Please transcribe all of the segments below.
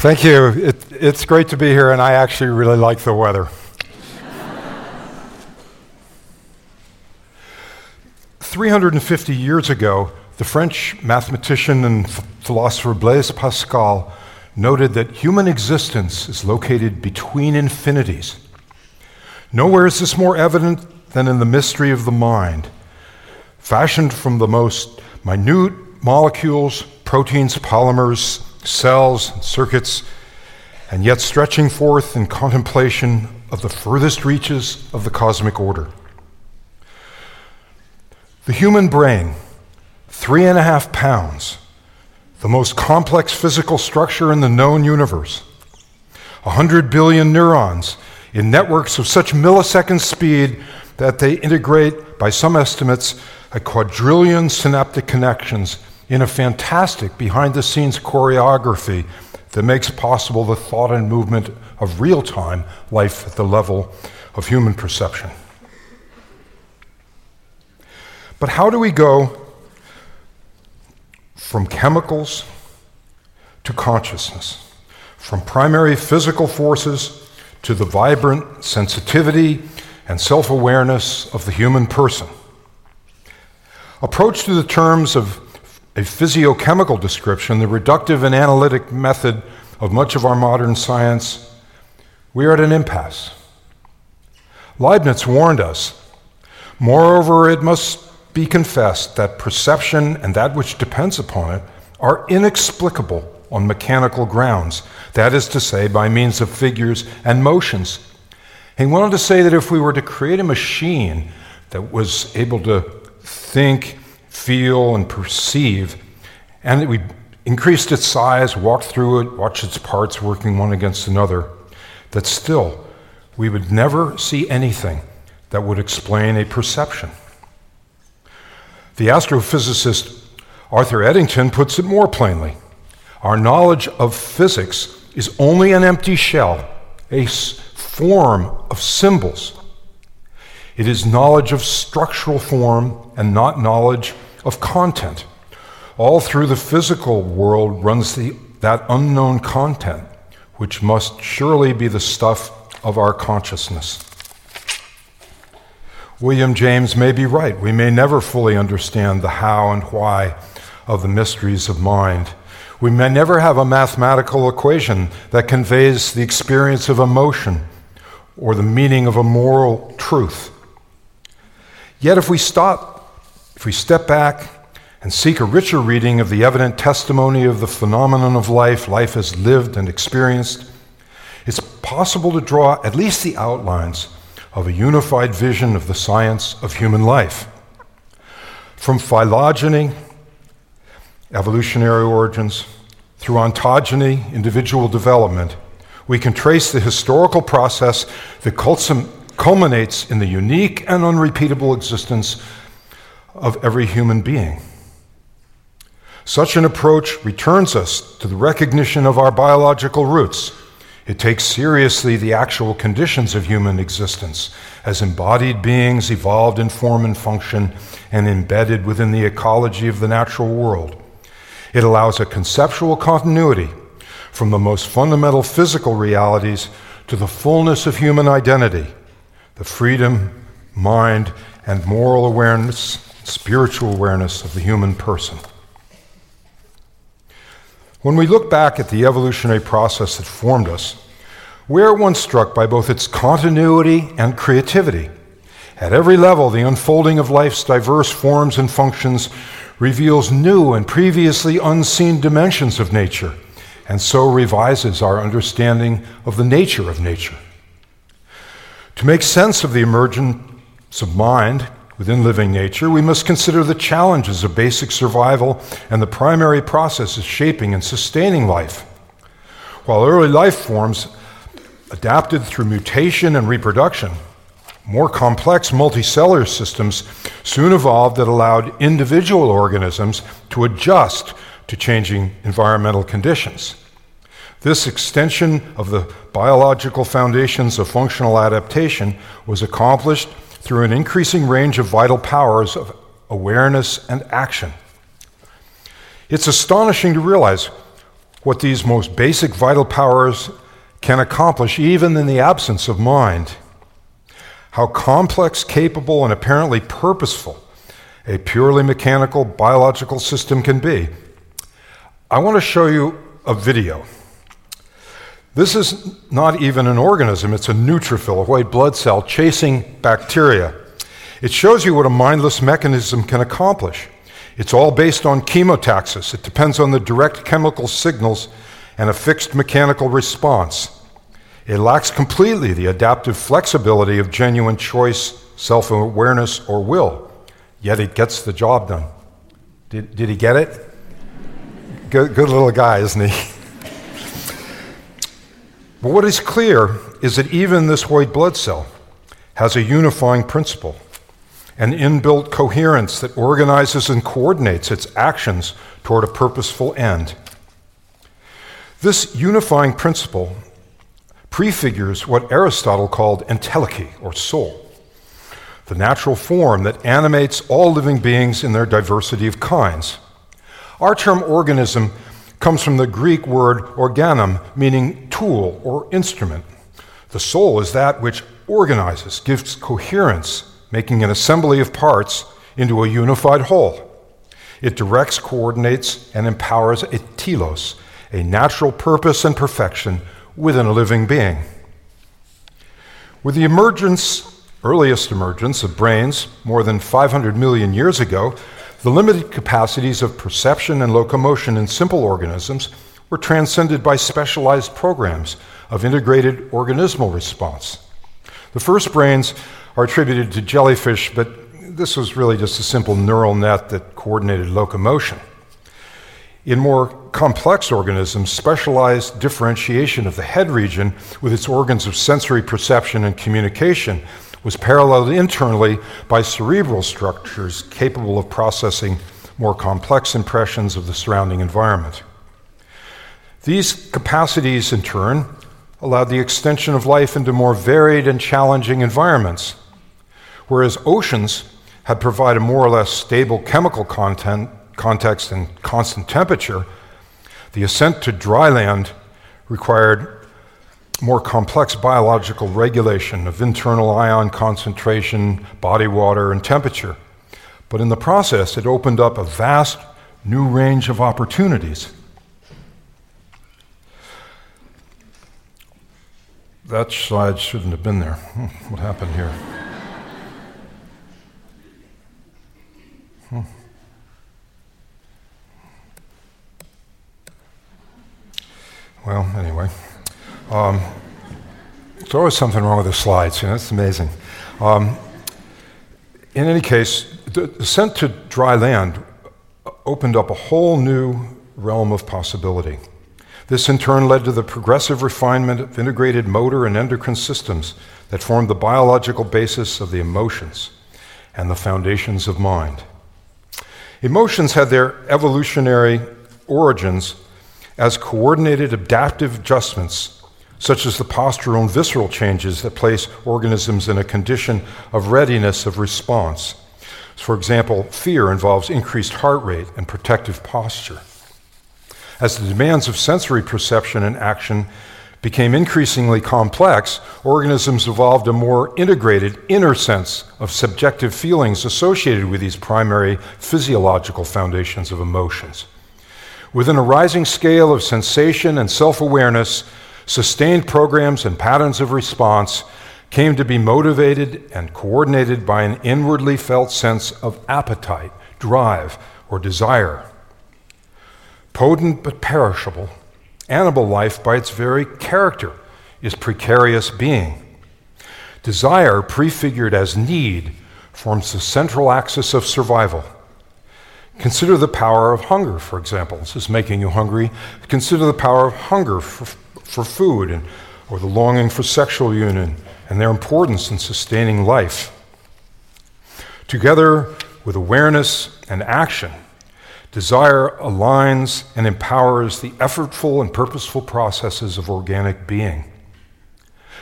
Thank you. It, it's great to be here, and I actually really like the weather. Three hundred and fifty years ago, the French mathematician and philosopher Blaise Pascal noted that human existence is located between infinities. Nowhere is this more evident than in the mystery of the mind, fashioned from the most minute molecules, proteins, polymers, cells, and circuits, and yet stretching forth in contemplation of the furthest reaches of the cosmic order. The human brain, three and a half pounds, the most complex physical structure in the known universe, a hundred billion neurons in networks of such millisecond speed that they integrate, by some estimates, a quadrillion synaptic connections in a fantastic behind the scenes choreography that makes possible the thought and movement of real time life at the level of human perception. But how do we go from chemicals to consciousness, from primary physical forces to the vibrant sensitivity and self awareness of the human person? Approach to the terms of a physiochemical description, the reductive and analytic method of much of our modern science, we are at an impasse. Leibniz warned us. Moreover, it must be confessed that perception and that which depends upon it are inexplicable on mechanical grounds, that is to say, by means of figures and motions. He wanted to say that if we were to create a machine that was able to think, feel, and perceive, and we increased its size, walked through it, watched its parts working one against another, that still we would never see anything that would explain a perception. The astrophysicist Arthur Eddington puts it more plainly. Our knowledge of physics is only an empty shell, a form of symbols. It is knowledge of structural form and not knowledge of content. All through the physical world runs the, that unknown content, which must surely be the stuff of our consciousness. William James may be right. We may never fully understand the how and why of the mysteries of mind. We may never have a mathematical equation that conveys the experience of emotion or the meaning of a moral truth. Yet, if we stop, if we step back and seek a richer reading of the evident testimony of the phenomenon of life, life as lived and experienced, it's possible to draw at least the outlines of a unified vision of the science of human life. From phylogeny, evolutionary origins, through ontogeny, individual development, we can trace the historical process that culminates in the unique and unrepeatable existence of every human being. Such an approach returns us to the recognition of our biological roots. It takes seriously the actual conditions of human existence as embodied beings evolved in form and function and embedded within the ecology of the natural world. It allows a conceptual continuity from the most fundamental physical realities to the fullness of human identity, the freedom, mind, and moral awareness, spiritual awareness of the human person. When we look back at the evolutionary process that formed us, we are once struck by both its continuity and creativity. At every level, the unfolding of life's diverse forms and functions reveals new and previously unseen dimensions of nature, and so revises our understanding of the nature of nature. To make sense of the emergence of mind, Within living nature, we must consider the challenges of basic survival and the primary processes shaping and sustaining life. While early life forms adapted through mutation and reproduction, more complex multicellular systems soon evolved that allowed individual organisms to adjust to changing environmental conditions. This extension of the biological foundations of functional adaptation was accomplished through an increasing range of vital powers of awareness and action. It's astonishing to realize what these most basic vital powers can accomplish even in the absence of mind. How complex, capable, and apparently purposeful a purely mechanical biological system can be. I want to show you a video. This is not even an organism, it's a neutrophil, a white blood cell, chasing bacteria. It shows you what a mindless mechanism can accomplish. It's all based on chemotaxis. It depends on the direct chemical signals and a fixed mechanical response. It lacks completely the adaptive flexibility of genuine choice, self awareness, or will, yet it gets the job done. Did, did he get it? Good, good little guy, isn't he? but what is clear is that even this white blood cell has a unifying principle an inbuilt coherence that organizes and coordinates its actions toward a purposeful end. This unifying principle prefigures what Aristotle called entelechy, or soul, the natural form that animates all living beings in their diversity of kinds. Our term organism comes from the Greek word organum, meaning tool or instrument. The soul is that which organizes, gives coherence, making an assembly of parts into a unified whole. It directs, coordinates, and empowers a telos, a natural purpose and perfection within a living being. With the emergence, earliest emergence of brains more than 500 million years ago, the limited capacities of perception and locomotion in simple organisms were transcended by specialized programs of integrated organismal response. The first brains are attributed to jellyfish, but this was really just a simple neural net that coordinated locomotion. In more complex organisms, specialized differentiation of the head region with its organs of sensory perception and communication was paralleled internally by cerebral structures capable of processing more complex impressions of the surrounding environment. These capacities, in turn, allowed the extension of life into more varied and challenging environments, Whereas oceans had provided more or less stable chemical content, context and constant temperature, the ascent to dry land required more complex biological regulation of internal ion concentration, body water, and temperature. But in the process, it opened up a vast new range of opportunities. That slide shouldn't have been there. Hmm, what happened here? Well, anyway, um, there's always something wrong with the slides. You know, it's amazing. Um, in any case, the descent to dry land opened up a whole new realm of possibility. This in turn led to the progressive refinement of integrated motor and endocrine systems that formed the biological basis of the emotions and the foundations of mind. Emotions had their evolutionary origins as coordinated adaptive adjustments, such as the postural and visceral changes that place organisms in a condition of readiness of response. For example, fear involves increased heart rate and protective posture. As the demands of sensory perception and action became increasingly complex, organisms evolved a more integrated inner sense of subjective feelings associated with these primary physiological foundations of emotions. Within a rising scale of sensation and self awareness, sustained programs and patterns of response came to be motivated and coordinated by an inwardly felt sense of appetite, drive, or desire. Potent but perishable, animal life, by its very character, is precarious being. Desire, prefigured as need, forms the central axis of survival. Consider the power of hunger, for example. This is making you hungry. Consider the power of hunger for, for food or the longing for sexual union and their importance in sustaining life. Together with awareness and action, desire aligns and empowers the effortful and purposeful processes of organic being.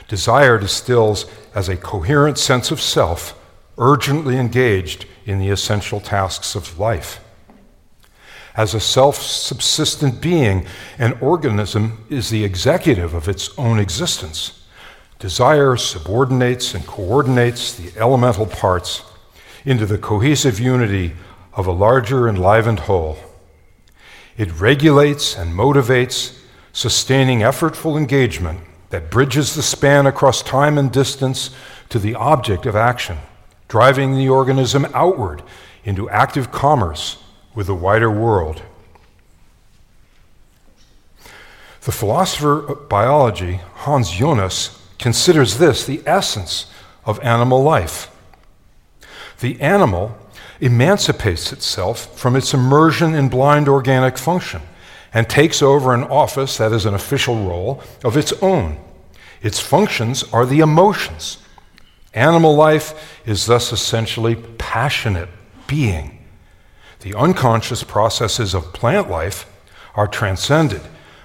Desire distills as a coherent sense of self, urgently engaged in the essential tasks of life. As a self subsistent being, an organism is the executive of its own existence. Desire subordinates and coordinates the elemental parts into the cohesive unity of a larger enlivened whole. It regulates and motivates, sustaining effortful engagement that bridges the span across time and distance to the object of action, driving the organism outward into active commerce with the wider world. The philosopher of biology, Hans Jonas, considers this the essence of animal life. The animal emancipates itself from its immersion in blind organic function and takes over an office that is an official role of its own. Its functions are the emotions. Animal life is thus essentially passionate being. The unconscious processes of plant life are transcended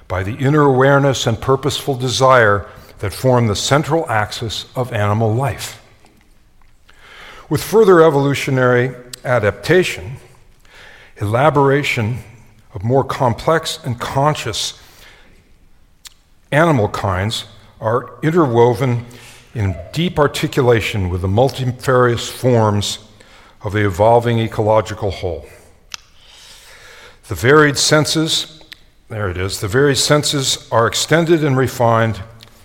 by the inner awareness and purposeful desire that form the central axis of animal life. With further evolutionary adaptation, elaboration of more complex and conscious animal kinds are interwoven in deep articulation with the multifarious forms of the evolving ecological whole. The varied senses, there it is, the varied senses are extended and refined,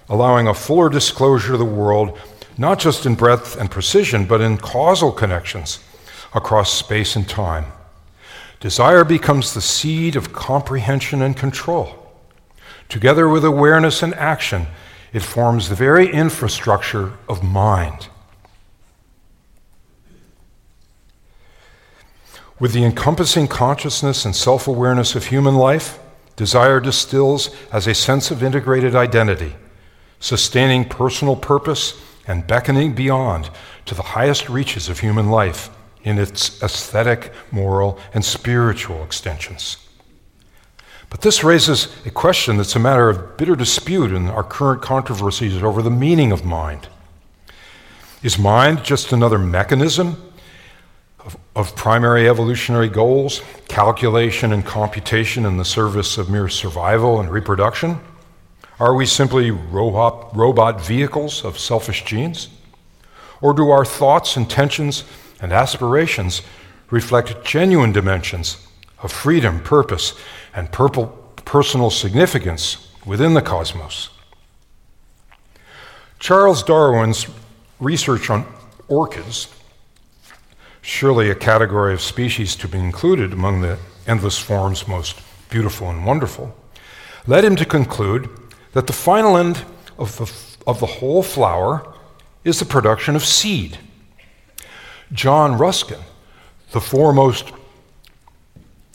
allowing a fuller disclosure of the world, not just in breadth and precision, but in causal connections across space and time. Desire becomes the seed of comprehension and control. Together with awareness and action, it forms the very infrastructure of mind. With the encompassing consciousness and self awareness of human life, desire distills as a sense of integrated identity, sustaining personal purpose and beckoning beyond to the highest reaches of human life in its aesthetic, moral, and spiritual extensions. But this raises a question that's a matter of bitter dispute in our current controversies over the meaning of mind. Is mind just another mechanism of, of, primary evolutionary goals, calculation and computation in the service of mere survival and reproduction? Are we simply robot, robot vehicles of selfish genes? Or do our thoughts, intentions, and aspirations reflect genuine dimensions of freedom, purpose, and purple, personal significance within the cosmos. Charles Darwin's research on orchids, surely a category of species to be included among the endless forms most beautiful and wonderful, led him to conclude that the final end of the, of the whole flower is the production of seed. John Ruskin, the foremost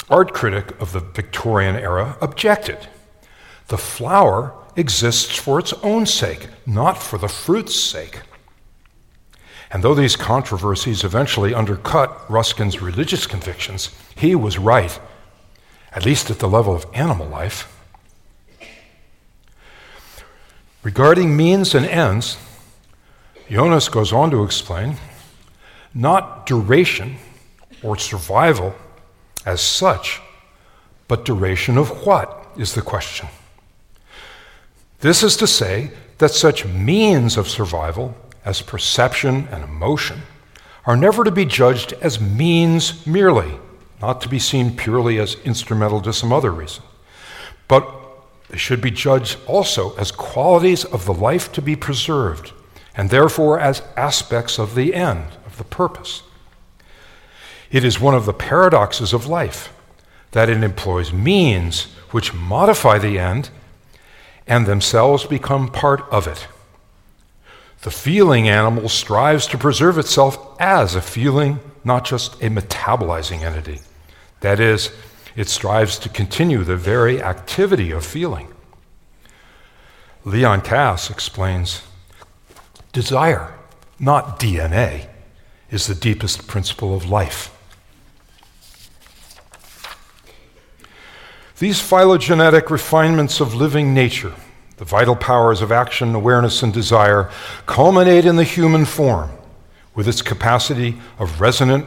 art critic of the Victorian era, objected. The flower exists for its own sake, not for the fruit's sake. And though these controversies eventually undercut Ruskin's religious convictions, he was right, at least at the level of animal life. Regarding means and ends, Jonas goes on to explain not duration or survival as such, but duration of what is the question. This is to say that such means of survival as perception and emotion are never to be judged as means merely, not to be seen purely as instrumental to some other reason, but they should be judged also as qualities of the life to be preserved, and therefore as aspects of the end of the purpose. It is one of the paradoxes of life that it employs means which modify the end and themselves become part of it. The feeling animal strives to preserve itself as a feeling, not just a metabolizing entity. That is, it strives to continue the very activity of feeling. Leon Kass explains desire, not DNA, is the deepest principle of life. These phylogenetic refinements of living nature, the vital powers of action, awareness, and desire, culminate in the human form with its capacity of resonant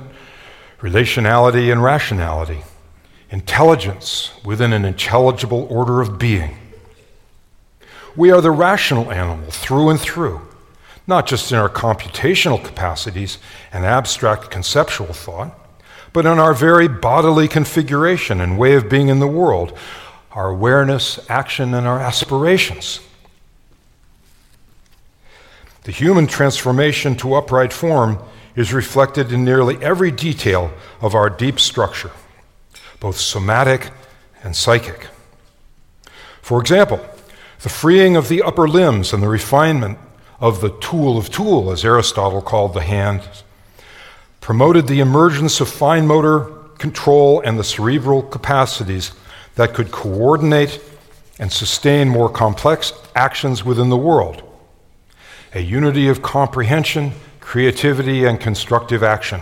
relationality and rationality, intelligence within an intelligible order of being. We are the rational animal through and through, not just in our computational capacities and abstract conceptual thought, but in our very bodily configuration and way of being in the world, our awareness, action, and our aspirations. The human transformation to upright form is reflected in nearly every detail of our deep structure, both somatic and psychic. For example, the freeing of the upper limbs and the refinement of the tool of tool, as Aristotle called the hand, promoted the emergence of fine motor control and the cerebral capacities that could coordinate and sustain more complex actions within the world. A unity of comprehension, creativity, and constructive action.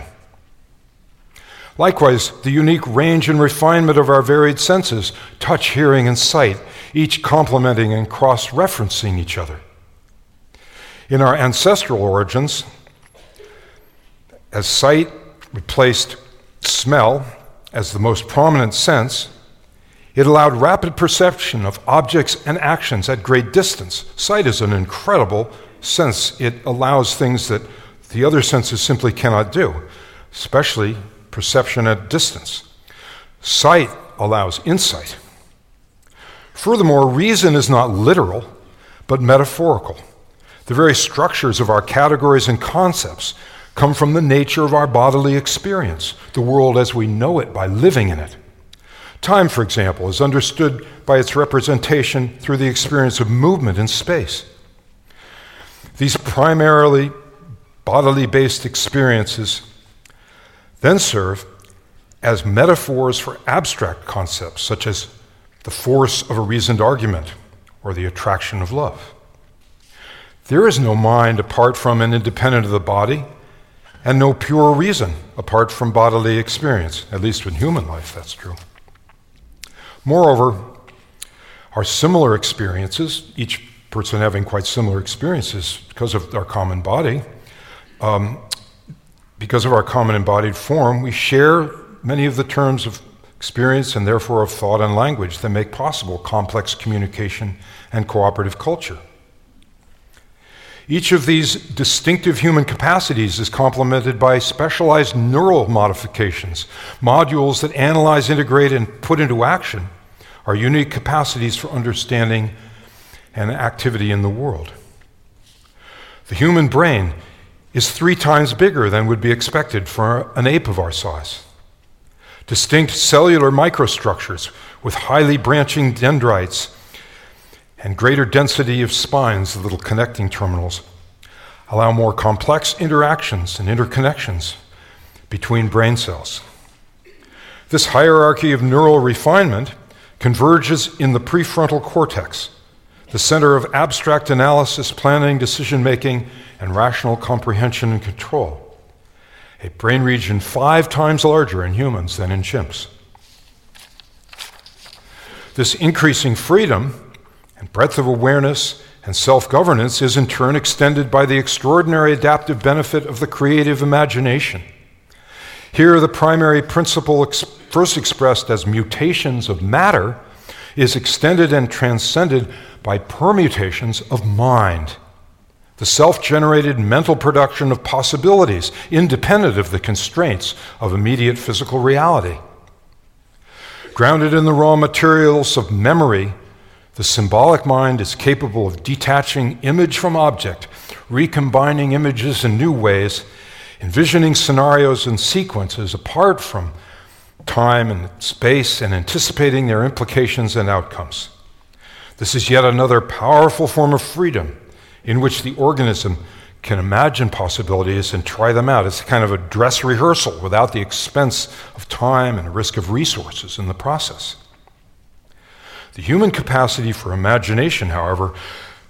Likewise, the unique range and refinement of our varied senses touch, hearing, and sight each complementing and cross referencing each other. In our ancestral origins, as sight replaced smell as the most prominent sense, it allowed rapid perception of objects and actions at great distance. Sight is an incredible sense. It allows things that the other senses simply cannot do, especially perception at distance. Sight allows insight. Furthermore, reason is not literal, but metaphorical. The very structures of our categories and concepts come from the nature of our bodily experience, the world as we know it by living in it. Time, for example, is understood by its representation through the experience of movement in space. These primarily bodily based experiences then serve as metaphors for abstract concepts such as the force of a reasoned argument, or the attraction of love. There is no mind apart from and independent of the body, and no pure reason apart from bodily experience, at least in human life, that's true. Moreover, our similar experiences, each person having quite similar experiences because of our common body, um, because of our common embodied form, we share many of the terms of experience and therefore of thought and language that make possible complex communication and cooperative culture. Each of these distinctive human capacities is complemented by specialized neural modifications, modules that analyze, integrate, and put into action our unique capacities for understanding and activity in the world. The human brain is three times bigger than would be expected for an ape of our size distinct cellular microstructures with highly branching dendrites and greater density of spines, the little connecting terminals, allow more complex interactions and interconnections between brain cells. This hierarchy of neural refinement converges in the prefrontal cortex, the center of abstract analysis, planning, decision making, and rational comprehension and control a brain region five times larger in humans than in chimps. This increasing freedom and breadth of awareness and self governance is in turn extended by the extraordinary adaptive benefit of the creative imagination. Here, the primary principle, ex- first expressed as mutations of matter, is extended and transcended by permutations of mind the self generated mental production of possibilities, independent of the constraints of immediate physical reality. Grounded in the raw materials of memory, the symbolic mind is capable of detaching image from object, recombining images in new ways, envisioning scenarios and sequences apart from time and space, and anticipating their implications and outcomes. This is yet another powerful form of freedom in which the organism can imagine possibilities and try them out. It's kind of a dress rehearsal without the expense of time and risk of resources in the process. The human capacity for imagination, however,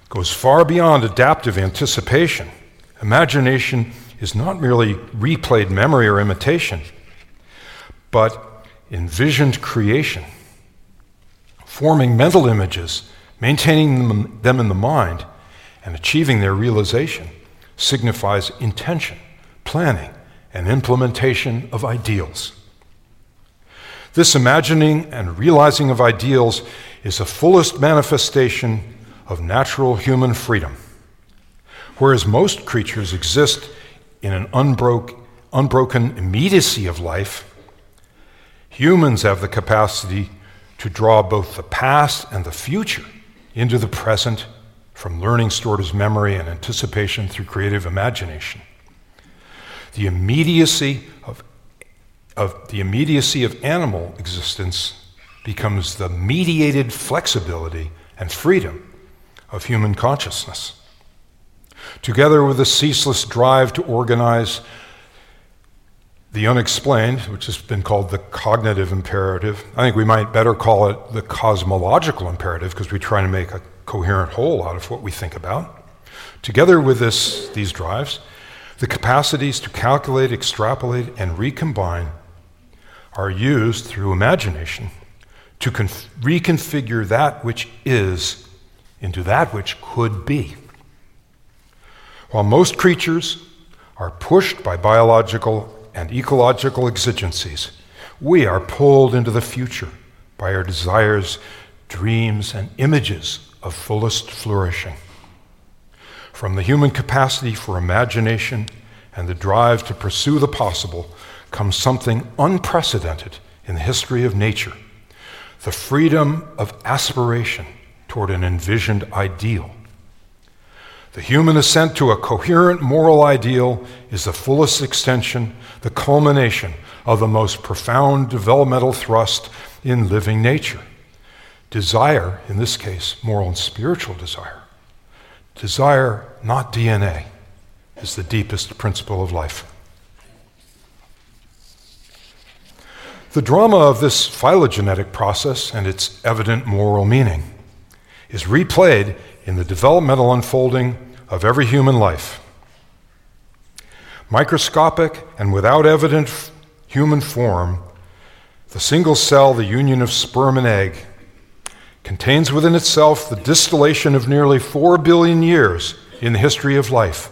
goes far beyond adaptive anticipation. Imagination is not merely replayed memory or imitation, but envisioned creation, forming mental images, maintaining them in the mind, and achieving their realization signifies intention, planning, and implementation of ideals. This imagining and realizing of ideals is the fullest manifestation of natural human freedom. Whereas most creatures exist in an unbroke, unbroken immediacy of life, humans have the capacity to draw both the past and the future into the present from learning stored as memory and anticipation through creative imagination. The immediacy of, of the immediacy of animal existence becomes the mediated flexibility and freedom of human consciousness. Together with the ceaseless drive to organize the unexplained, which has been called the cognitive imperative, I think we might better call it the cosmological imperative because we try to make a coherent whole out of what we think about. Together with this, these drives, the capacities to calculate, extrapolate, and recombine are used through imagination to conf- reconfigure that which is into that which could be. While most creatures are pushed by biological and ecological exigencies, we are pulled into the future by our desires, dreams, and images of fullest flourishing. From the human capacity for imagination and the drive to pursue the possible comes something unprecedented in the history of nature the freedom of aspiration toward an envisioned ideal. The human ascent to a coherent moral ideal is the fullest extension, the culmination of the most profound developmental thrust in living nature. Desire, in this case, moral and spiritual desire. Desire, not DNA, is the deepest principle of life. The drama of this phylogenetic process and its evident moral meaning is replayed in the developmental unfolding of every human life. Microscopic and without evident human form, the single cell, the union of sperm and egg, contains within itself the distillation of nearly 4 billion years in the history of life.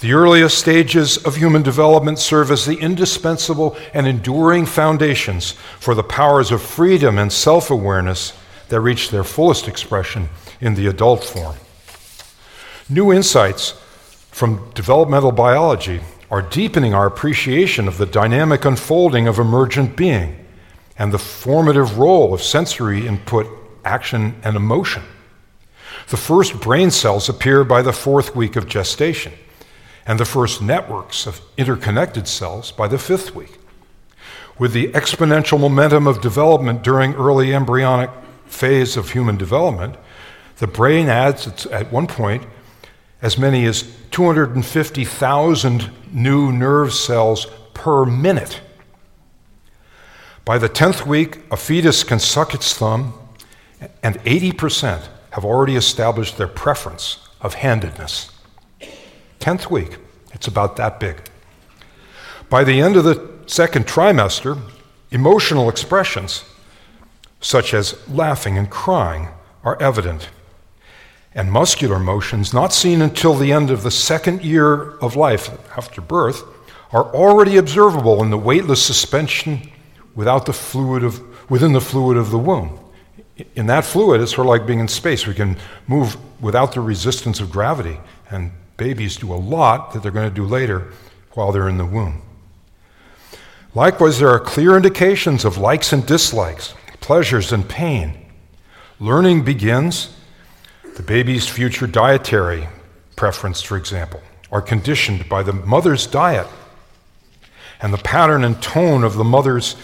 The earliest stages of human development serve as the indispensable and enduring foundations for the powers of freedom and self awareness that reach their fullest expression in the adult form. New insights from developmental biology are deepening our appreciation of the dynamic unfolding of emergent being and the formative role of sensory input, action, and emotion. The first brain cells appear by the fourth week of gestation, and the first networks of interconnected cells by the fifth week. With the exponential momentum of development during early embryonic phase of human development, the brain adds at one point as many as 250,000 new nerve cells per minute. By the 10th week, a fetus can suck its thumb, and 80% have already established their preference of handedness. 10th week, it's about that big. By the end of the second trimester, emotional expressions, such as laughing and crying, are evident. And muscular motions, not seen until the end of the second year of life after birth, are already observable in the weightless suspension without the fluid of, within the fluid of the womb. In that fluid, it's sort of like being in space. We can move without the resistance of gravity, and babies do a lot that they're going to do later while they're in the womb. Likewise, there are clear indications of likes and dislikes, pleasures and pain. Learning begins, the baby's future dietary preference, for example, are conditioned by the mother's diet and the pattern and tone of the mother's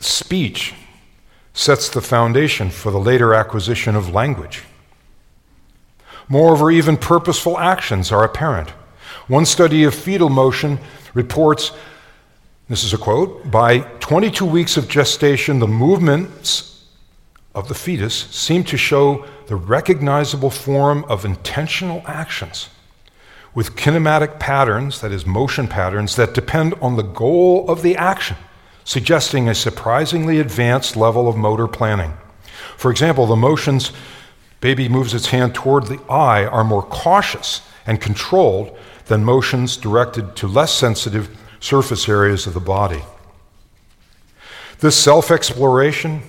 Speech sets the foundation for the later acquisition of language. Moreover, even purposeful actions are apparent. One study of fetal motion reports this is a quote by 22 weeks of gestation, the movements of the fetus seem to show the recognizable form of intentional actions with kinematic patterns, that is, motion patterns, that depend on the goal of the action suggesting a surprisingly advanced level of motor planning. For example, the motions baby moves its hand toward the eye are more cautious and controlled than motions directed to less sensitive surface areas of the body. This self exploration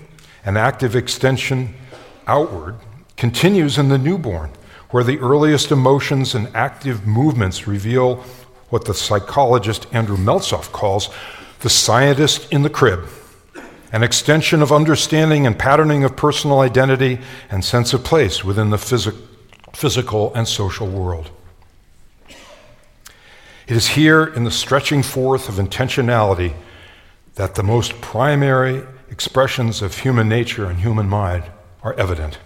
and active extension outward continues in the newborn, where the earliest emotions and active movements reveal what the psychologist Andrew Meltzoff calls the scientist in the crib, an extension of understanding and patterning of personal identity and sense of place within the phys- physical and social world. It is here in the stretching forth of intentionality that the most primary expressions of human nature and human mind are evident.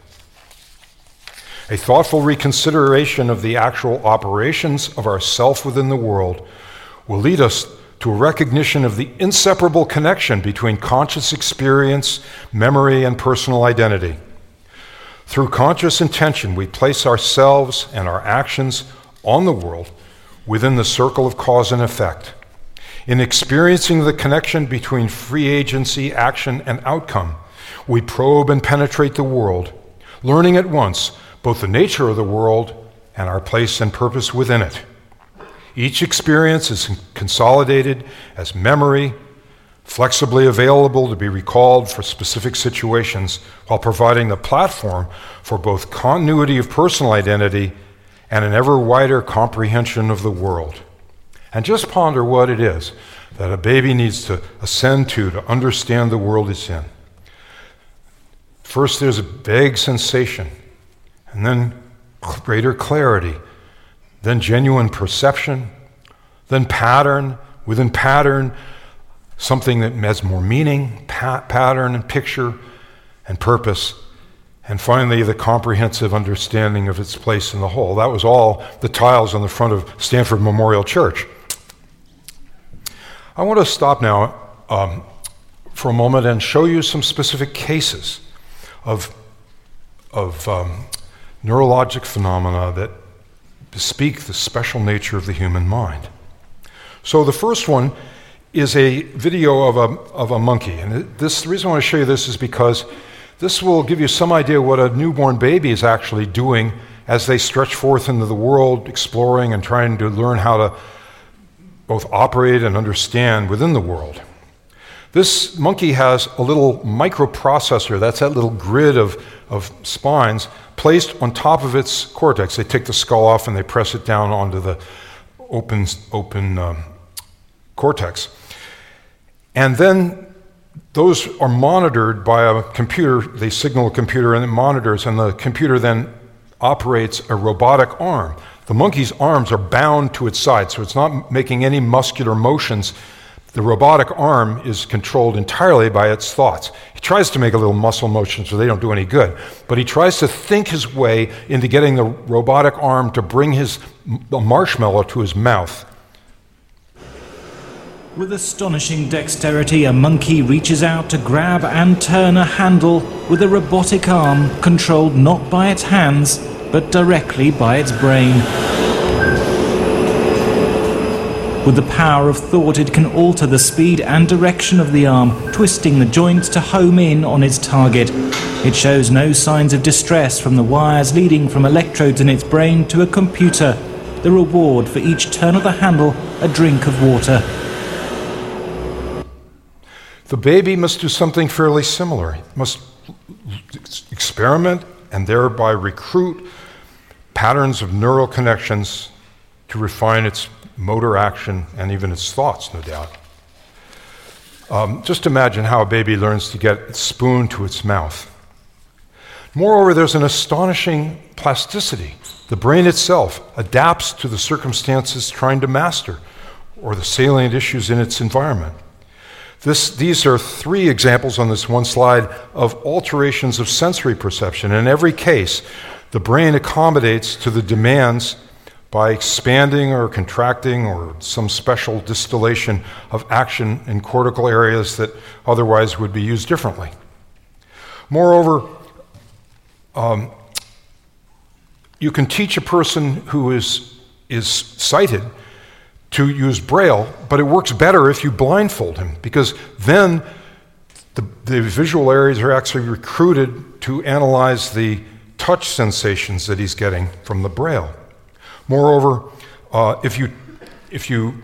A thoughtful reconsideration of the actual operations of our self within the world will lead us to a recognition of the inseparable connection between conscious experience, memory, and personal identity. Through conscious intention, we place ourselves and our actions on the world within the circle of cause and effect. In experiencing the connection between free agency, action, and outcome, we probe and penetrate the world, learning at once both the nature of the world and our place and purpose within it. Each experience is consolidated as memory, flexibly available to be recalled for specific situations, while providing the platform for both continuity of personal identity and an ever wider comprehension of the world. And just ponder what it is that a baby needs to ascend to to understand the world it's in. First, there's a vague sensation, and then greater clarity, then genuine perception, then pattern, within pattern, something that has more meaning, pa- pattern and picture and purpose, and finally, the comprehensive understanding of its place in the whole. That was all the tiles on the front of Stanford Memorial Church. I want to stop now um, for a moment and show you some specific cases of, of um, neurologic phenomena that bespeak the special nature of the human mind. So, the first one is a video of a, of a monkey. And this, the reason I want to show you this is because this will give you some idea what a newborn baby is actually doing as they stretch forth into the world, exploring and trying to learn how to both operate and understand within the world. This monkey has a little microprocessor, that's that little grid of, of spines, placed on top of its cortex. They take the skull off and they press it down onto the open, open um, cortex. And then those are monitored by a computer. They signal a computer and it monitors, and the computer then operates a robotic arm. The monkey's arms are bound to its side, so it's not making any muscular motions. The robotic arm is controlled entirely by its thoughts. He tries to make a little muscle motion so they don't do any good, but he tries to think his way into getting the robotic arm to bring his marshmallow to his mouth. With astonishing dexterity, a monkey reaches out to grab and turn a handle with a robotic arm controlled not by its hands, but directly by its brain. With the power of thought, it can alter the speed and direction of the arm, twisting the joints to home in on its target. It shows no signs of distress from the wires leading from electrodes in its brain to a computer. The reward for each turn of the handle, a drink of water. The baby must do something fairly similar. It must experiment and thereby recruit patterns of neural connections to refine its motor action and even its thoughts, no doubt. Um, just imagine how a baby learns to get its spoon to its mouth. Moreover, there's an astonishing plasticity. The brain itself adapts to the circumstances trying to master or the salient issues in its environment. This, these are three examples on this one slide of alterations of sensory perception. In every case, the brain accommodates to the demands by expanding or contracting or some special distillation of action in cortical areas that otherwise would be used differently. Moreover, um, you can teach a person who is, is sighted to use Braille, but it works better if you blindfold him because then the, the visual areas are actually recruited to analyze the touch sensations that he's getting from the Braille. Moreover, uh, if you, if you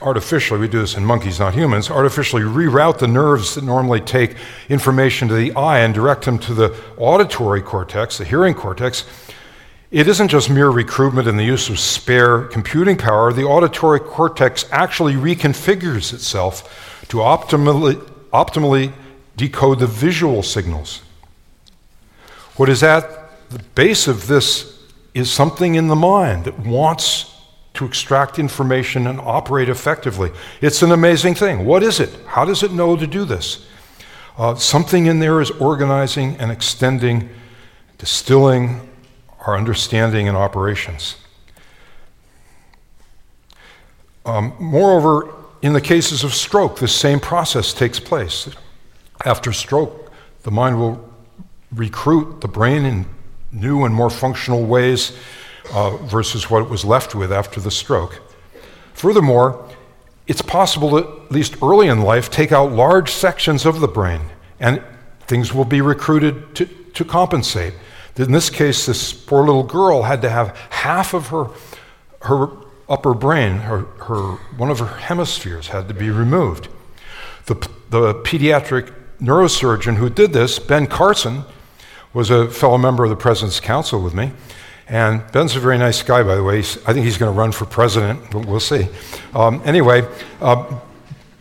artificially, we do this in monkeys, not humans, artificially reroute the nerves that normally take information to the eye and direct them to the auditory cortex, the hearing cortex, it isn't just mere recruitment and the use of spare computing power. The auditory cortex actually reconfigures itself to optimally, optimally decode the visual signals. What is at the base of this is something in the mind that wants to extract information and operate effectively. It's an amazing thing. What is it? How does it know to do this? Uh, something in there is organizing and extending, distilling our understanding and operations. Um, moreover, in the cases of stroke, this same process takes place. After stroke, the mind will recruit the brain in new and more functional ways uh, versus what it was left with after the stroke. Furthermore, it's possible to, at least early in life, take out large sections of the brain, and things will be recruited to, to compensate. In this case, this poor little girl had to have half of her, her upper brain, her, her, one of her hemispheres had to be removed. The, the pediatric neurosurgeon who did this, Ben Carson, was a fellow member of the President's Council with me. And Ben's a very nice guy, by the way. He's, I think he's going to run for president. But we'll see. Um, anyway, uh,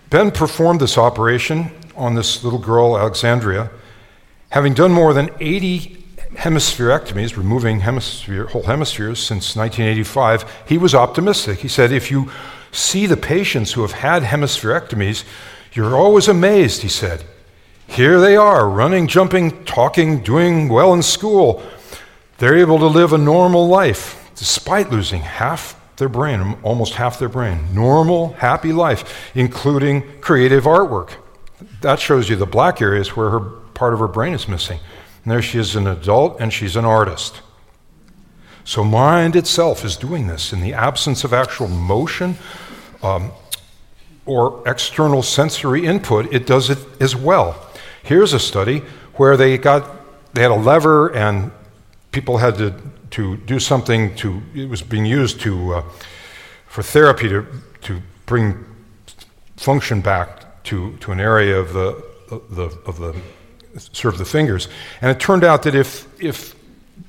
Ben performed this operation on this little girl, Alexandria, having done more than 80 hemispherectomies, removing hemisphere, whole hemispheres since 1985. He was optimistic. He said, if you see the patients who have had hemispherectomies, you're always amazed, he said. Here they are, running, jumping, talking, doing well in school. They're able to live a normal life despite losing half their brain, almost half their brain. Normal, happy life, including creative artwork. That shows you the black areas where her part of her brain is missing. And there she is an adult and she's an artist. So mind itself is doing this in the absence of actual motion um, or external sensory input. It does it as well. Here's a study where they got they had a lever and people had to, to do something to it was being used to uh, for therapy to, to bring function back to, to an area of the, the of the of the fingers. And it turned out that if if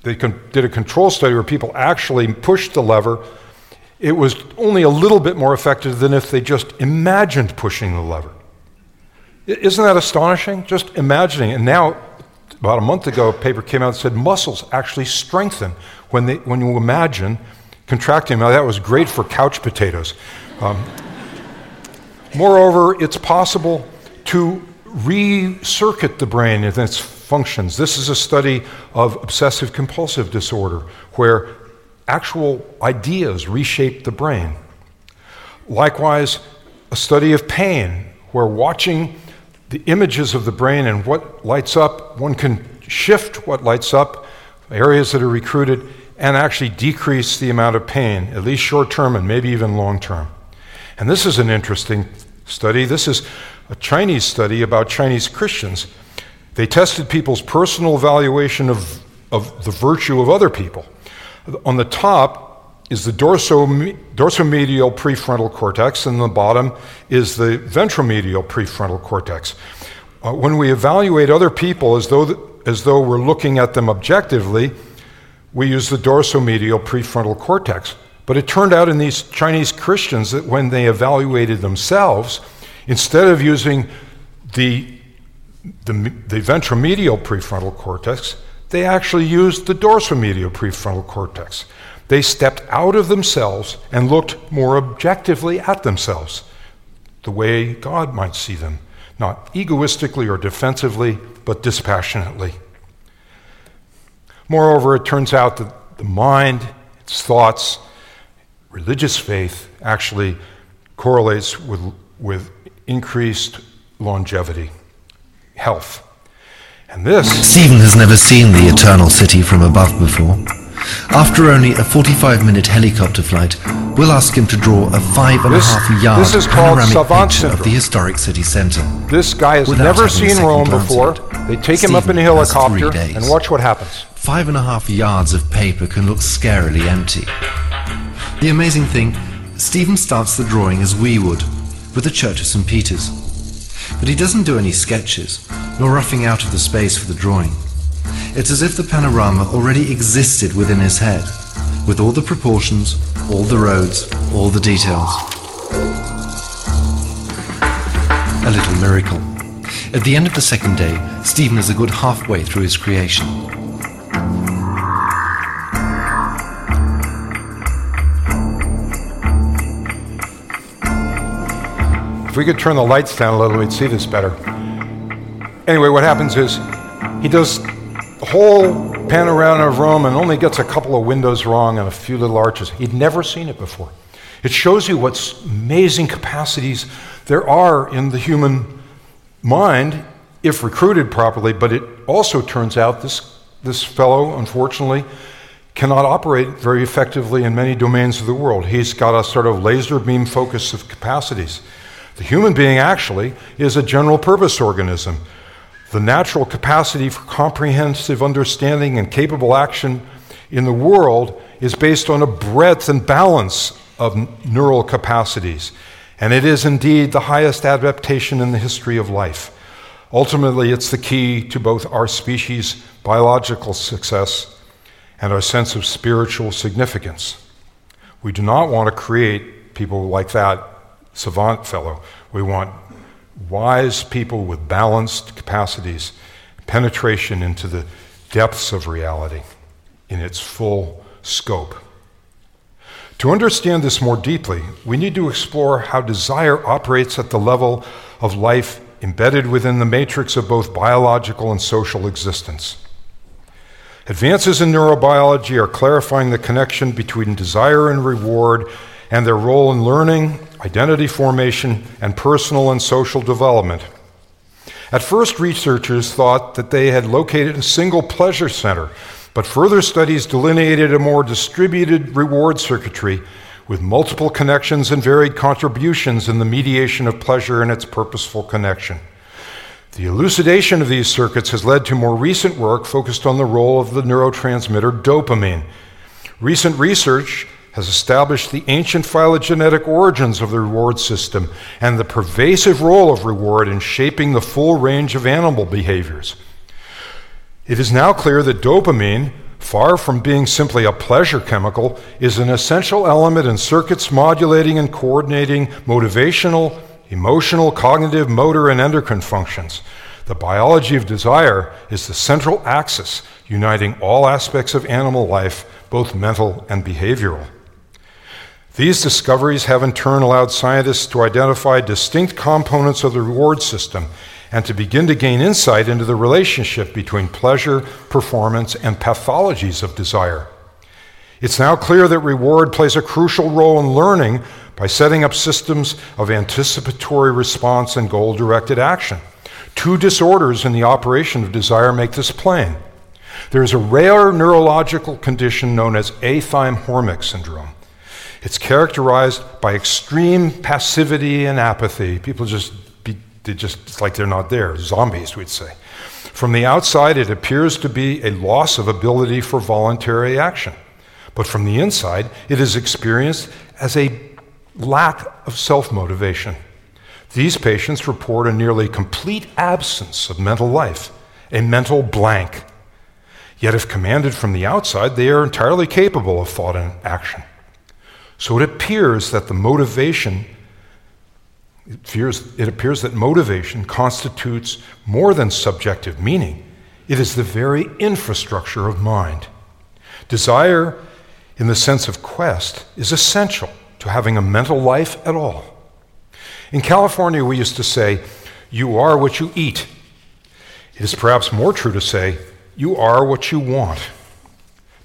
they con- did a control study where people actually pushed the lever it was only a little bit more effective than if they just imagined pushing the lever isn't that astonishing? Just imagining. And now, about a month ago, a paper came out and said muscles actually strengthen when, they, when you imagine contracting. Now, that was great for couch potatoes. Um, moreover, it's possible to recircuit the brain in its functions. This is a study of obsessive compulsive disorder where actual ideas reshape the brain. Likewise, a study of pain where watching the images of the brain and what lights up, one can shift what lights up, areas that are recruited, and actually decrease the amount of pain, at least short term and maybe even long term. And this is an interesting study. This is a Chinese study about Chinese Christians. They tested people's personal evaluation of, of the virtue of other people. On the top, is the dorso, dorsomedial prefrontal cortex, and the bottom is the ventromedial prefrontal cortex. Uh, when we evaluate other people as though, as though we're looking at them objectively, we use the dorsomedial prefrontal cortex. But it turned out in these Chinese Christians that when they evaluated themselves, instead of using the, the, the ventromedial prefrontal cortex, they actually used the dorsomedial prefrontal cortex. They stepped out of themselves and looked more objectively at themselves, the way God might see them, not egoistically or defensively, but dispassionately. Moreover, it turns out that the mind, its thoughts, religious faith actually correlates with, with increased longevity, health. And this. Stephen has never seen the eternal city from above before. After only a 45 minute helicopter flight, we'll ask him to draw a five and this, a half yard this is panoramic picture syndrome. of the historic city centre. This guy has never seen Rome before. They take Stephen him up in a helicopter and watch what happens. Five and a half yards of paper can look scarily empty. The amazing thing Stephen starts the drawing as we would, with the Church of St. Peter's. But he doesn't do any sketches, nor roughing out of the space for the drawing. It's as if the panorama already existed within his head, with all the proportions, all the roads, all the details. A little miracle. At the end of the second day, Stephen is a good halfway through his creation. If we could turn the lights down a little, we'd see this better. Anyway, what happens is he does whole panorama of Rome and only gets a couple of windows wrong and a few little arches. He'd never seen it before. It shows you what amazing capacities there are in the human mind if recruited properly, but it also turns out this, this fellow, unfortunately, cannot operate very effectively in many domains of the world. He's got a sort of laser beam focus of capacities. The human being actually is a general purpose organism. The natural capacity for comprehensive understanding and capable action in the world is based on a breadth and balance of neural capacities. And it is indeed the highest adaptation in the history of life. Ultimately, it's the key to both our species' biological success and our sense of spiritual significance. We do not want to create people like that savant fellow. We want wise people with balanced capacities, penetration into the depths of reality in its full scope. To understand this more deeply, we need to explore how desire operates at the level of life embedded within the matrix of both biological and social existence. Advances in neurobiology are clarifying the connection between desire and reward and their role in learning, identity formation, and personal and social development. At first, researchers thought that they had located a single pleasure center, but further studies delineated a more distributed reward circuitry with multiple connections and varied contributions in the mediation of pleasure and its purposeful connection. The elucidation of these circuits has led to more recent work focused on the role of the neurotransmitter dopamine. Recent research has established the ancient phylogenetic origins of the reward system and the pervasive role of reward in shaping the full range of animal behaviors. It is now clear that dopamine, far from being simply a pleasure chemical, is an essential element in circuits modulating and coordinating motivational, emotional, cognitive, motor, and endocrine functions. The biology of desire is the central axis uniting all aspects of animal life, both mental and behavioral. These discoveries have in turn allowed scientists to identify distinct components of the reward system and to begin to gain insight into the relationship between pleasure, performance, and pathologies of desire. It's now clear that reward plays a crucial role in learning by setting up systems of anticipatory response and goal directed action. Two disorders in the operation of desire make this plain. There is a rare neurological condition known as athymhormic syndrome. It's characterized by extreme passivity and apathy. People just, be, they just, it's like they're not there, zombies, we'd say. From the outside, it appears to be a loss of ability for voluntary action. But from the inside, it is experienced as a lack of self motivation. These patients report a nearly complete absence of mental life, a mental blank. Yet, if commanded from the outside, they are entirely capable of thought and action. So it appears that the motivation, it appears, it appears that motivation constitutes more than subjective meaning. It is the very infrastructure of mind. Desire, in the sense of quest, is essential to having a mental life at all. In California, we used to say, You are what you eat. It is perhaps more true to say, You are what you want.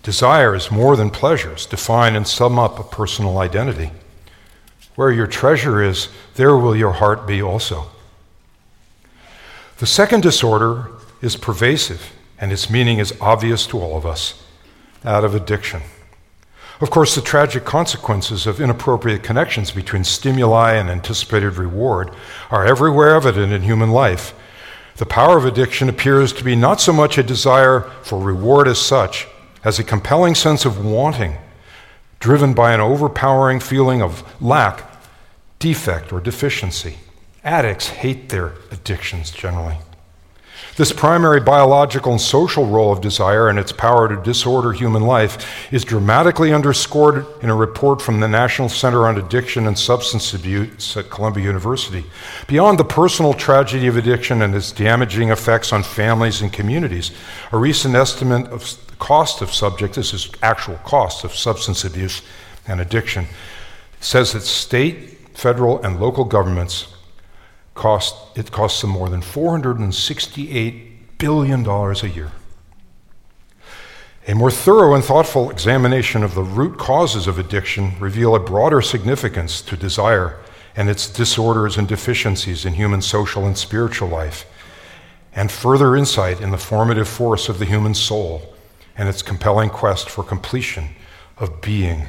Desire is more than pleasures, define and sum up a personal identity. Where your treasure is, there will your heart be also. The second disorder is pervasive, and its meaning is obvious to all of us that of addiction. Of course, the tragic consequences of inappropriate connections between stimuli and anticipated reward are everywhere evident in human life. The power of addiction appears to be not so much a desire for reward as such as a compelling sense of wanting, driven by an overpowering feeling of lack, defect, or deficiency. Addicts hate their addictions generally. This primary biological and social role of desire and its power to disorder human life is dramatically underscored in a report from the National Center on Addiction and Substance Abuse at Columbia University. Beyond the personal tragedy of addiction and its damaging effects on families and communities, a recent estimate of cost of subject, this is actual cost of substance abuse and addiction, says that state, federal, and local governments cost, it costs them more than $468 billion a year. A more thorough and thoughtful examination of the root causes of addiction reveal a broader significance to desire and its disorders and deficiencies in human social and spiritual life, and further insight in the formative force of the human soul and its compelling quest for completion of being.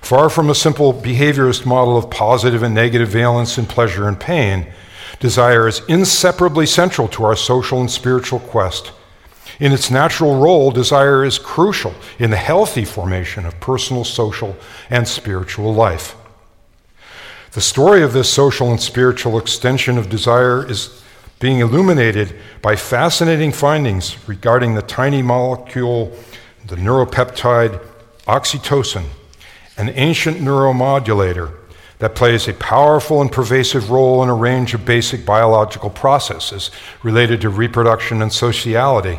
Far from a simple behaviorist model of positive and negative valence in pleasure and pain, desire is inseparably central to our social and spiritual quest. In its natural role, desire is crucial in the healthy formation of personal, social, and spiritual life. The story of this social and spiritual extension of desire is being illuminated by fascinating findings regarding the tiny molecule, the neuropeptide oxytocin an ancient neuromodulator that plays a powerful and pervasive role in a range of basic biological processes related to reproduction and sociality.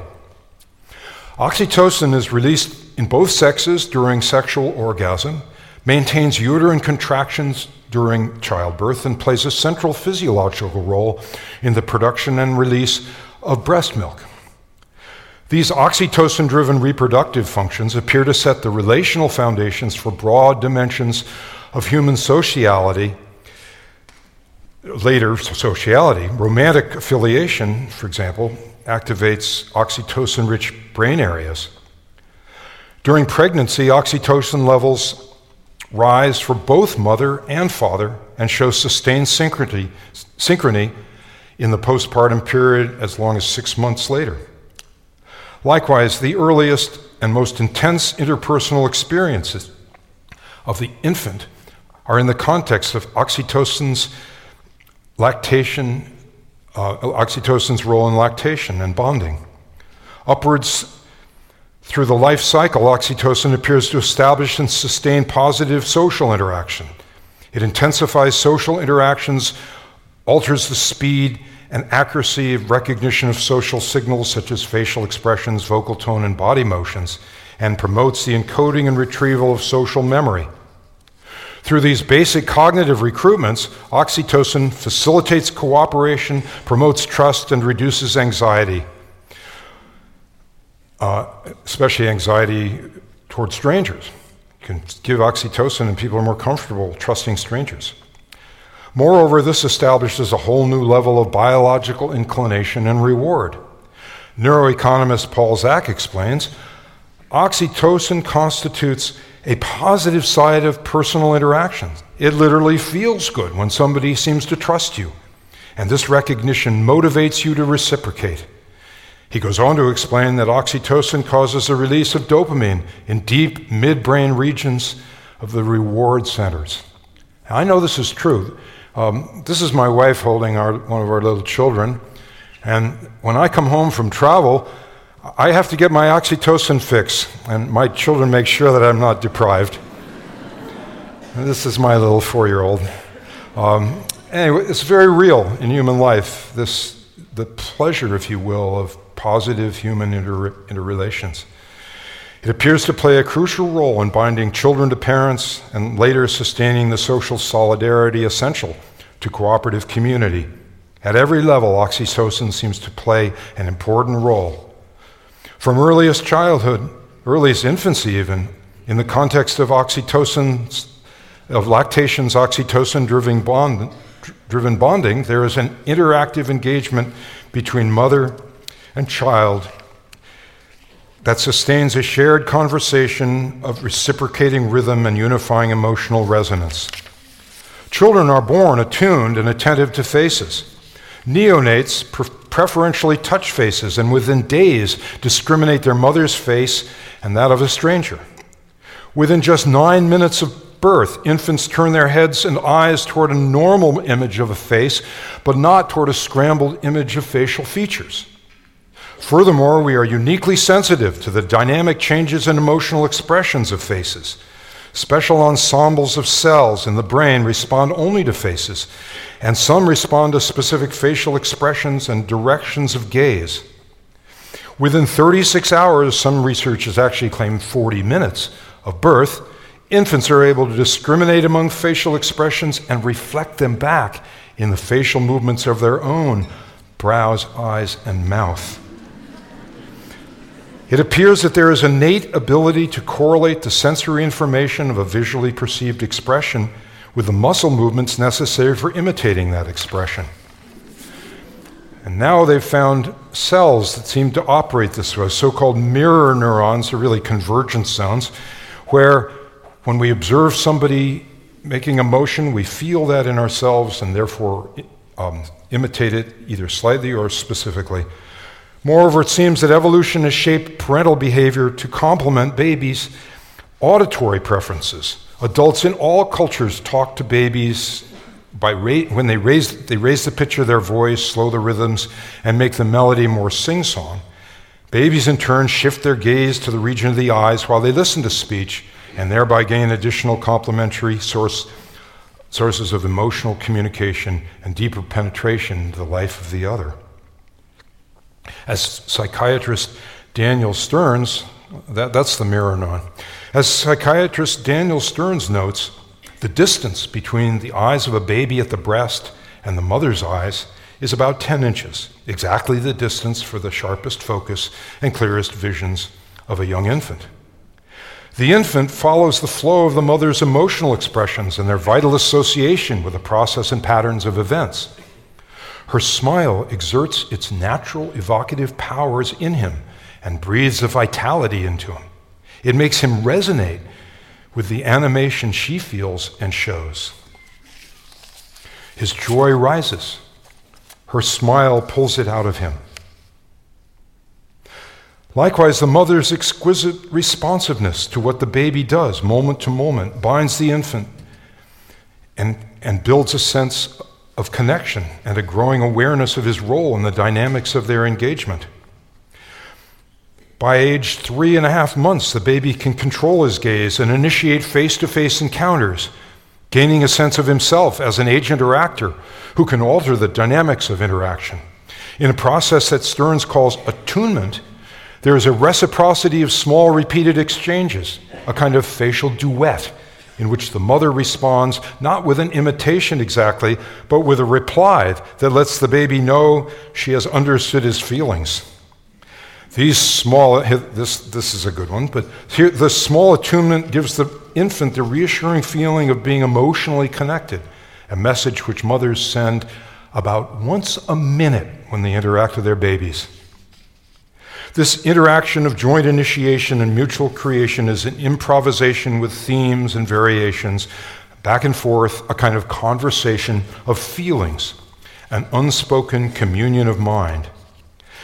Oxytocin is released in both sexes during sexual orgasm, maintains uterine contractions during childbirth, and plays a central physiological role in the production and release of breast milk. These oxytocin driven reproductive functions appear to set the relational foundations for broad dimensions of human sociality. Later, sociality, romantic affiliation, for example, activates oxytocin rich brain areas. During pregnancy, oxytocin levels rise for both mother and father and show sustained synchrony, synchrony in the postpartum period as long as six months later. Likewise, the earliest and most intense interpersonal experiences of the infant are in the context of oxytocin's lactation, uh, oxytocin's role in lactation and bonding. Upwards through the life cycle, oxytocin appears to establish and sustain positive social interaction. It intensifies social interactions, alters the speed and accuracy of recognition of social signals such as facial expressions, vocal tone, and body motions, and promotes the encoding and retrieval of social memory. Through these basic cognitive recruitments, oxytocin facilitates cooperation, promotes trust, and reduces anxiety, uh, especially anxiety towards strangers. You can give oxytocin, and people are more comfortable trusting strangers. Moreover, this establishes a whole new level of biological inclination and reward. Neuroeconomist Paul Zak explains oxytocin constitutes a positive side of personal interactions. It literally feels good when somebody seems to trust you, and this recognition motivates you to reciprocate. He goes on to explain that oxytocin causes the release of dopamine in deep midbrain regions of the reward centers. Now, I know this is true. Um, this is my wife holding our, one of our little children. And when I come home from travel, I have to get my oxytocin fix, and my children make sure that I'm not deprived. This is my little four year old. Um, anyway, it's very real in human life, this, the pleasure, if you will, of positive human inter- interrelations. It appears to play a crucial role in binding children to parents and later sustaining the social solidarity essential to cooperative community. At every level, oxytocin seems to play an important role. From earliest childhood, earliest infancy even, in the context of oxytocin, of lactation's oxytocin driven, bond, driven bonding, there is an interactive engagement between mother and child that sustains a shared conversation of reciprocating rhythm and unifying emotional resonance. Children are born attuned and attentive to faces. Neonates pre- preferentially touch faces and within days discriminate their mother's face and that of a stranger. Within just nine minutes of birth, infants turn their heads and eyes toward a normal image of a face, but not toward a scrambled image of facial features. Furthermore, we are uniquely sensitive to the dynamic changes and emotional expressions of faces. Special ensembles of cells in the brain respond only to faces, and some respond to specific facial expressions and directions of gaze. Within 36 hours, some researchers actually claim 40 minutes of birth, infants are able to discriminate among facial expressions and reflect them back in the facial movements of their own brows, eyes, and mouth. It appears that there is innate ability to correlate the sensory information of a visually perceived expression with the muscle movements necessary for imitating that expression. And now they've found cells that seem to operate this way, so called mirror neurons, are really convergence zones, where when we observe somebody making a motion, we feel that in ourselves and therefore um, imitate it either slightly or specifically. Moreover, it seems that evolution has shaped parental behavior to complement babies' auditory preferences. Adults in all cultures talk to babies by ra- when they raise, they raise the pitch of their voice, slow the rhythms, and make the melody more sing song. Babies, in turn, shift their gaze to the region of the eyes while they listen to speech and thereby gain additional complementary source, sources of emotional communication and deeper penetration into the life of the other. As psychiatrist Daniel Stearns, that, that's the mirror neuron. As psychiatrist Daniel Stearns notes, the distance between the eyes of a baby at the breast and the mother's eyes is about 10 inches, exactly the distance for the sharpest focus and clearest visions of a young infant. The infant follows the flow of the mother's emotional expressions and their vital association with the process and patterns of events. Her smile exerts its natural evocative powers in him and breathes a vitality into him. It makes him resonate with the animation she feels and shows. His joy rises. Her smile pulls it out of him. Likewise, the mother's exquisite responsiveness to what the baby does moment to moment binds the infant and, and builds a sense of connection and a growing awareness of his role in the dynamics of their engagement. By age three and a half months, the baby can control his gaze and initiate face to face encounters, gaining a sense of himself as an agent or actor who can alter the dynamics of interaction. In a process that Stearns calls attunement, there is a reciprocity of small repeated exchanges, a kind of facial duet in which the mother responds not with an imitation exactly, but with a reply that lets the baby know she has understood his feelings. These small, this, this is a good one, but here, the small attunement gives the infant the reassuring feeling of being emotionally connected, a message which mothers send about once a minute when they interact with their babies. This interaction of joint initiation and mutual creation is an improvisation with themes and variations, back and forth, a kind of conversation of feelings, an unspoken communion of mind.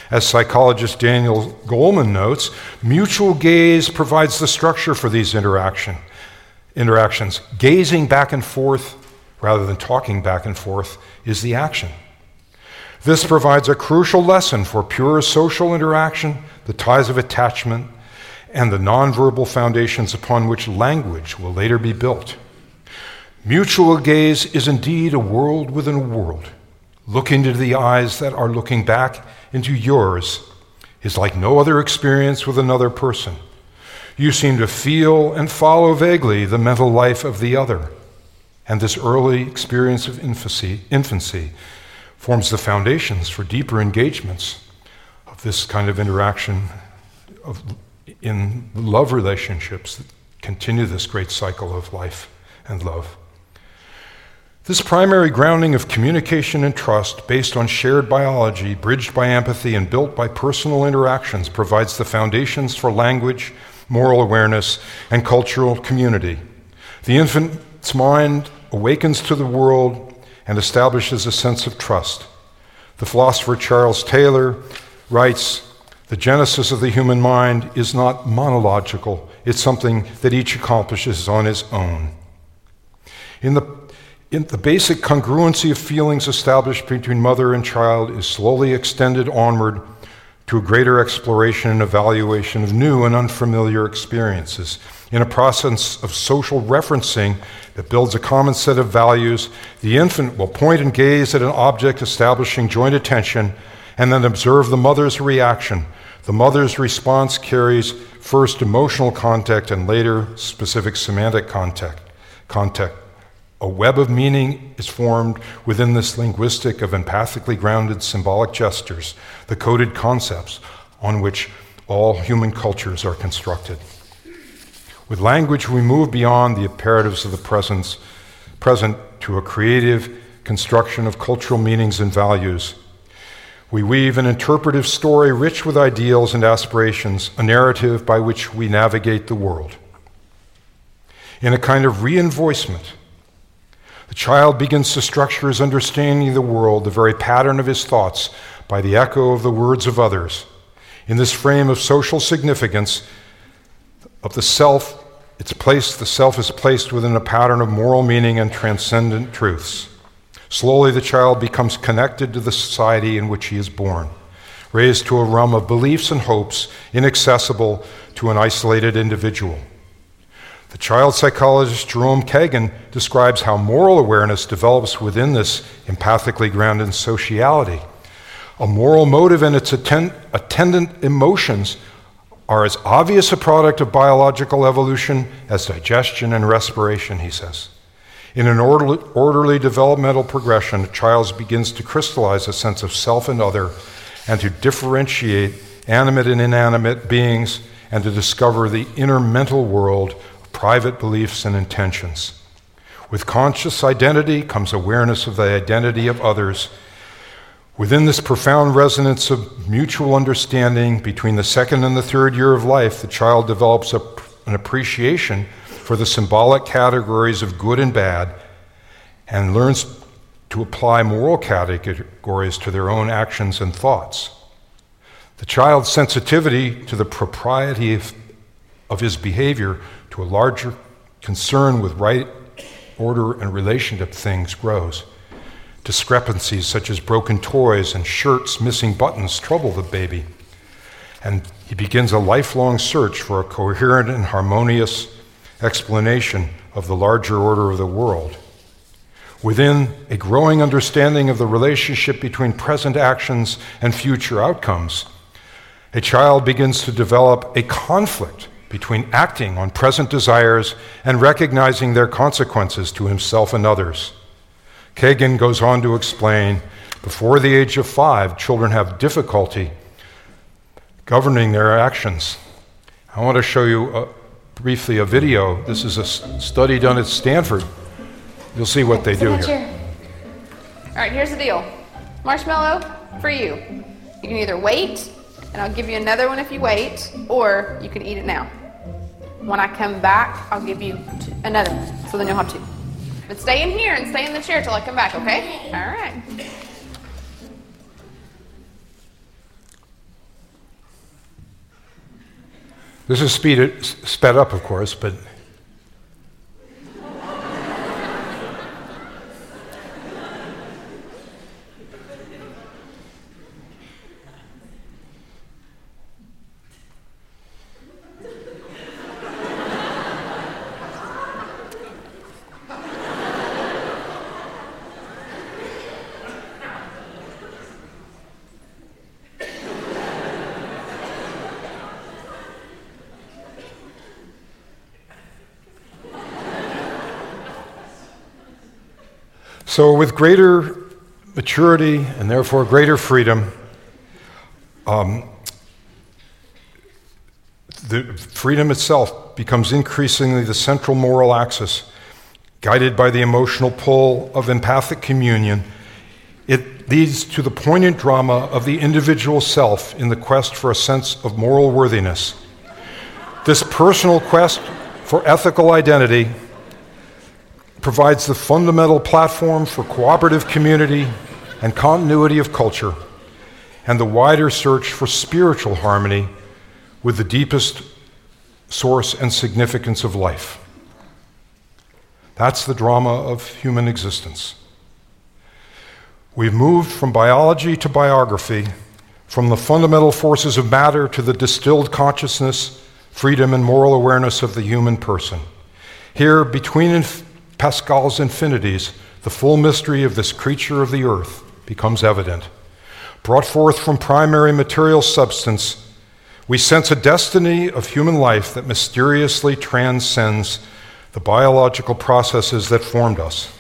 As psychologist Daniel Goleman notes, mutual gaze provides the structure for these interaction, interactions. Gazing back and forth rather than talking back and forth is the action. This provides a crucial lesson for pure social interaction, the ties of attachment, and the nonverbal foundations upon which language will later be built. Mutual gaze is indeed a world within a world. Look into the eyes that are looking back into yours is like no other experience with another person. You seem to feel and follow vaguely the mental life of the other. And this early experience of infancy, infancy forms the foundations for deeper engagements of this kind of interaction of, in love relationships that continue this great cycle of life and love. This primary grounding of communication and trust, based on shared biology, bridged by empathy, and built by personal interactions, provides the foundations for language, moral awareness, and cultural community. The infant's mind awakens to the world and establishes a sense of trust. The philosopher Charles Taylor writes The genesis of the human mind is not monological, it's something that each accomplishes on his own. In the, in the basic congruency of feelings established between mother and child is slowly extended onward to a greater exploration and evaluation of new and unfamiliar experiences. In a process of social referencing that builds a common set of values, the infant will point and gaze at an object, establishing joint attention, and then observe the mother's reaction. The mother's response carries first emotional context and later specific semantic context. context. A web of meaning is formed within this linguistic of empathically grounded symbolic gestures, the coded concepts on which all human cultures are constructed. With language, we move beyond the imperatives of the presence, present to a creative construction of cultural meanings and values. We weave an interpretive story rich with ideals and aspirations, a narrative by which we navigate the world. In a kind of reinvoicement, the child begins to structure his understanding of the world, the very pattern of his thoughts, by the echo of the words of others. In this frame of social significance of the self, it's placed, the self is placed within a pattern of moral meaning and transcendent truths. Slowly, the child becomes connected to the society in which he is born, raised to a realm of beliefs and hopes inaccessible to an isolated individual. The child psychologist Jerome Kagan describes how moral awareness develops within this empathically grounded sociality. A moral motive and its attend- attendant emotions are as obvious a product of biological evolution as digestion and respiration, he says. In an orderly, orderly developmental progression, a child begins to crystallize a sense of self and other and to differentiate animate and inanimate beings and to discover the inner mental world of private beliefs and intentions. With conscious identity comes awareness of the identity of others. Within this profound resonance of mutual understanding between the second and the third year of life, the child develops a, an appreciation for the symbolic categories of good and bad and learns to apply moral categories to their own actions and thoughts. The child's sensitivity to the propriety of, of his behavior to a larger concern with right order and relationship things grows. Discrepancies such as broken toys and shirts missing buttons trouble the baby. And he begins a lifelong search for a coherent and harmonious explanation of the larger order of the world. Within a growing understanding of the relationship between present actions and future outcomes, a child begins to develop a conflict between acting on present desires and recognizing their consequences to himself and others. Kagan goes on to explain before the age of five, children have difficulty governing their actions. I want to show you a, briefly a video. This is a study done at Stanford. You'll see what they do here. All right, here's the deal marshmallow for you. You can either wait, and I'll give you another one if you wait, or you can eat it now. When I come back, I'll give you another one. So then you'll have two. But stay in here and stay in the chair till I come back, okay? All right. This is speed, sped up, of course, but So, with greater maturity and therefore greater freedom, um, the freedom itself becomes increasingly the central moral axis, guided by the emotional pull of empathic communion. It leads to the poignant drama of the individual self in the quest for a sense of moral worthiness. This personal quest for ethical identity provides the fundamental platform for cooperative community and continuity of culture, and the wider search for spiritual harmony with the deepest source and significance of life. That's the drama of human existence. We've moved from biology to biography, from the fundamental forces of matter to the distilled consciousness, freedom, and moral awareness of the human person. Here, between Pascal's infinities, the full mystery of this creature of the earth becomes evident. Brought forth from primary material substance, we sense a destiny of human life that mysteriously transcends the biological processes that formed us.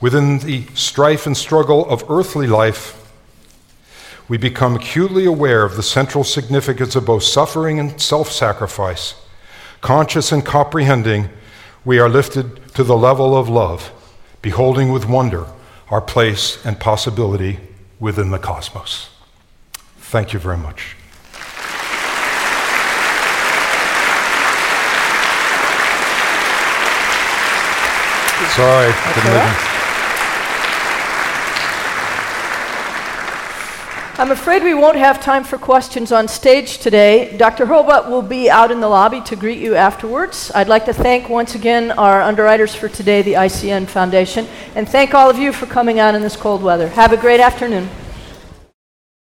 Within the strife and struggle of earthly life, we become acutely aware of the central significance of both suffering and self sacrifice. Conscious and comprehending, we are lifted to the level of love, beholding with wonder our place and possibility within the cosmos. Thank you very much. Sorry. I'm afraid we won't have time for questions on stage today. Dr. Hurlbut will be out in the lobby to greet you afterwards. I'd like to thank once again our underwriters for today, the ICN Foundation, and thank all of you for coming out in this cold weather. Have a great afternoon.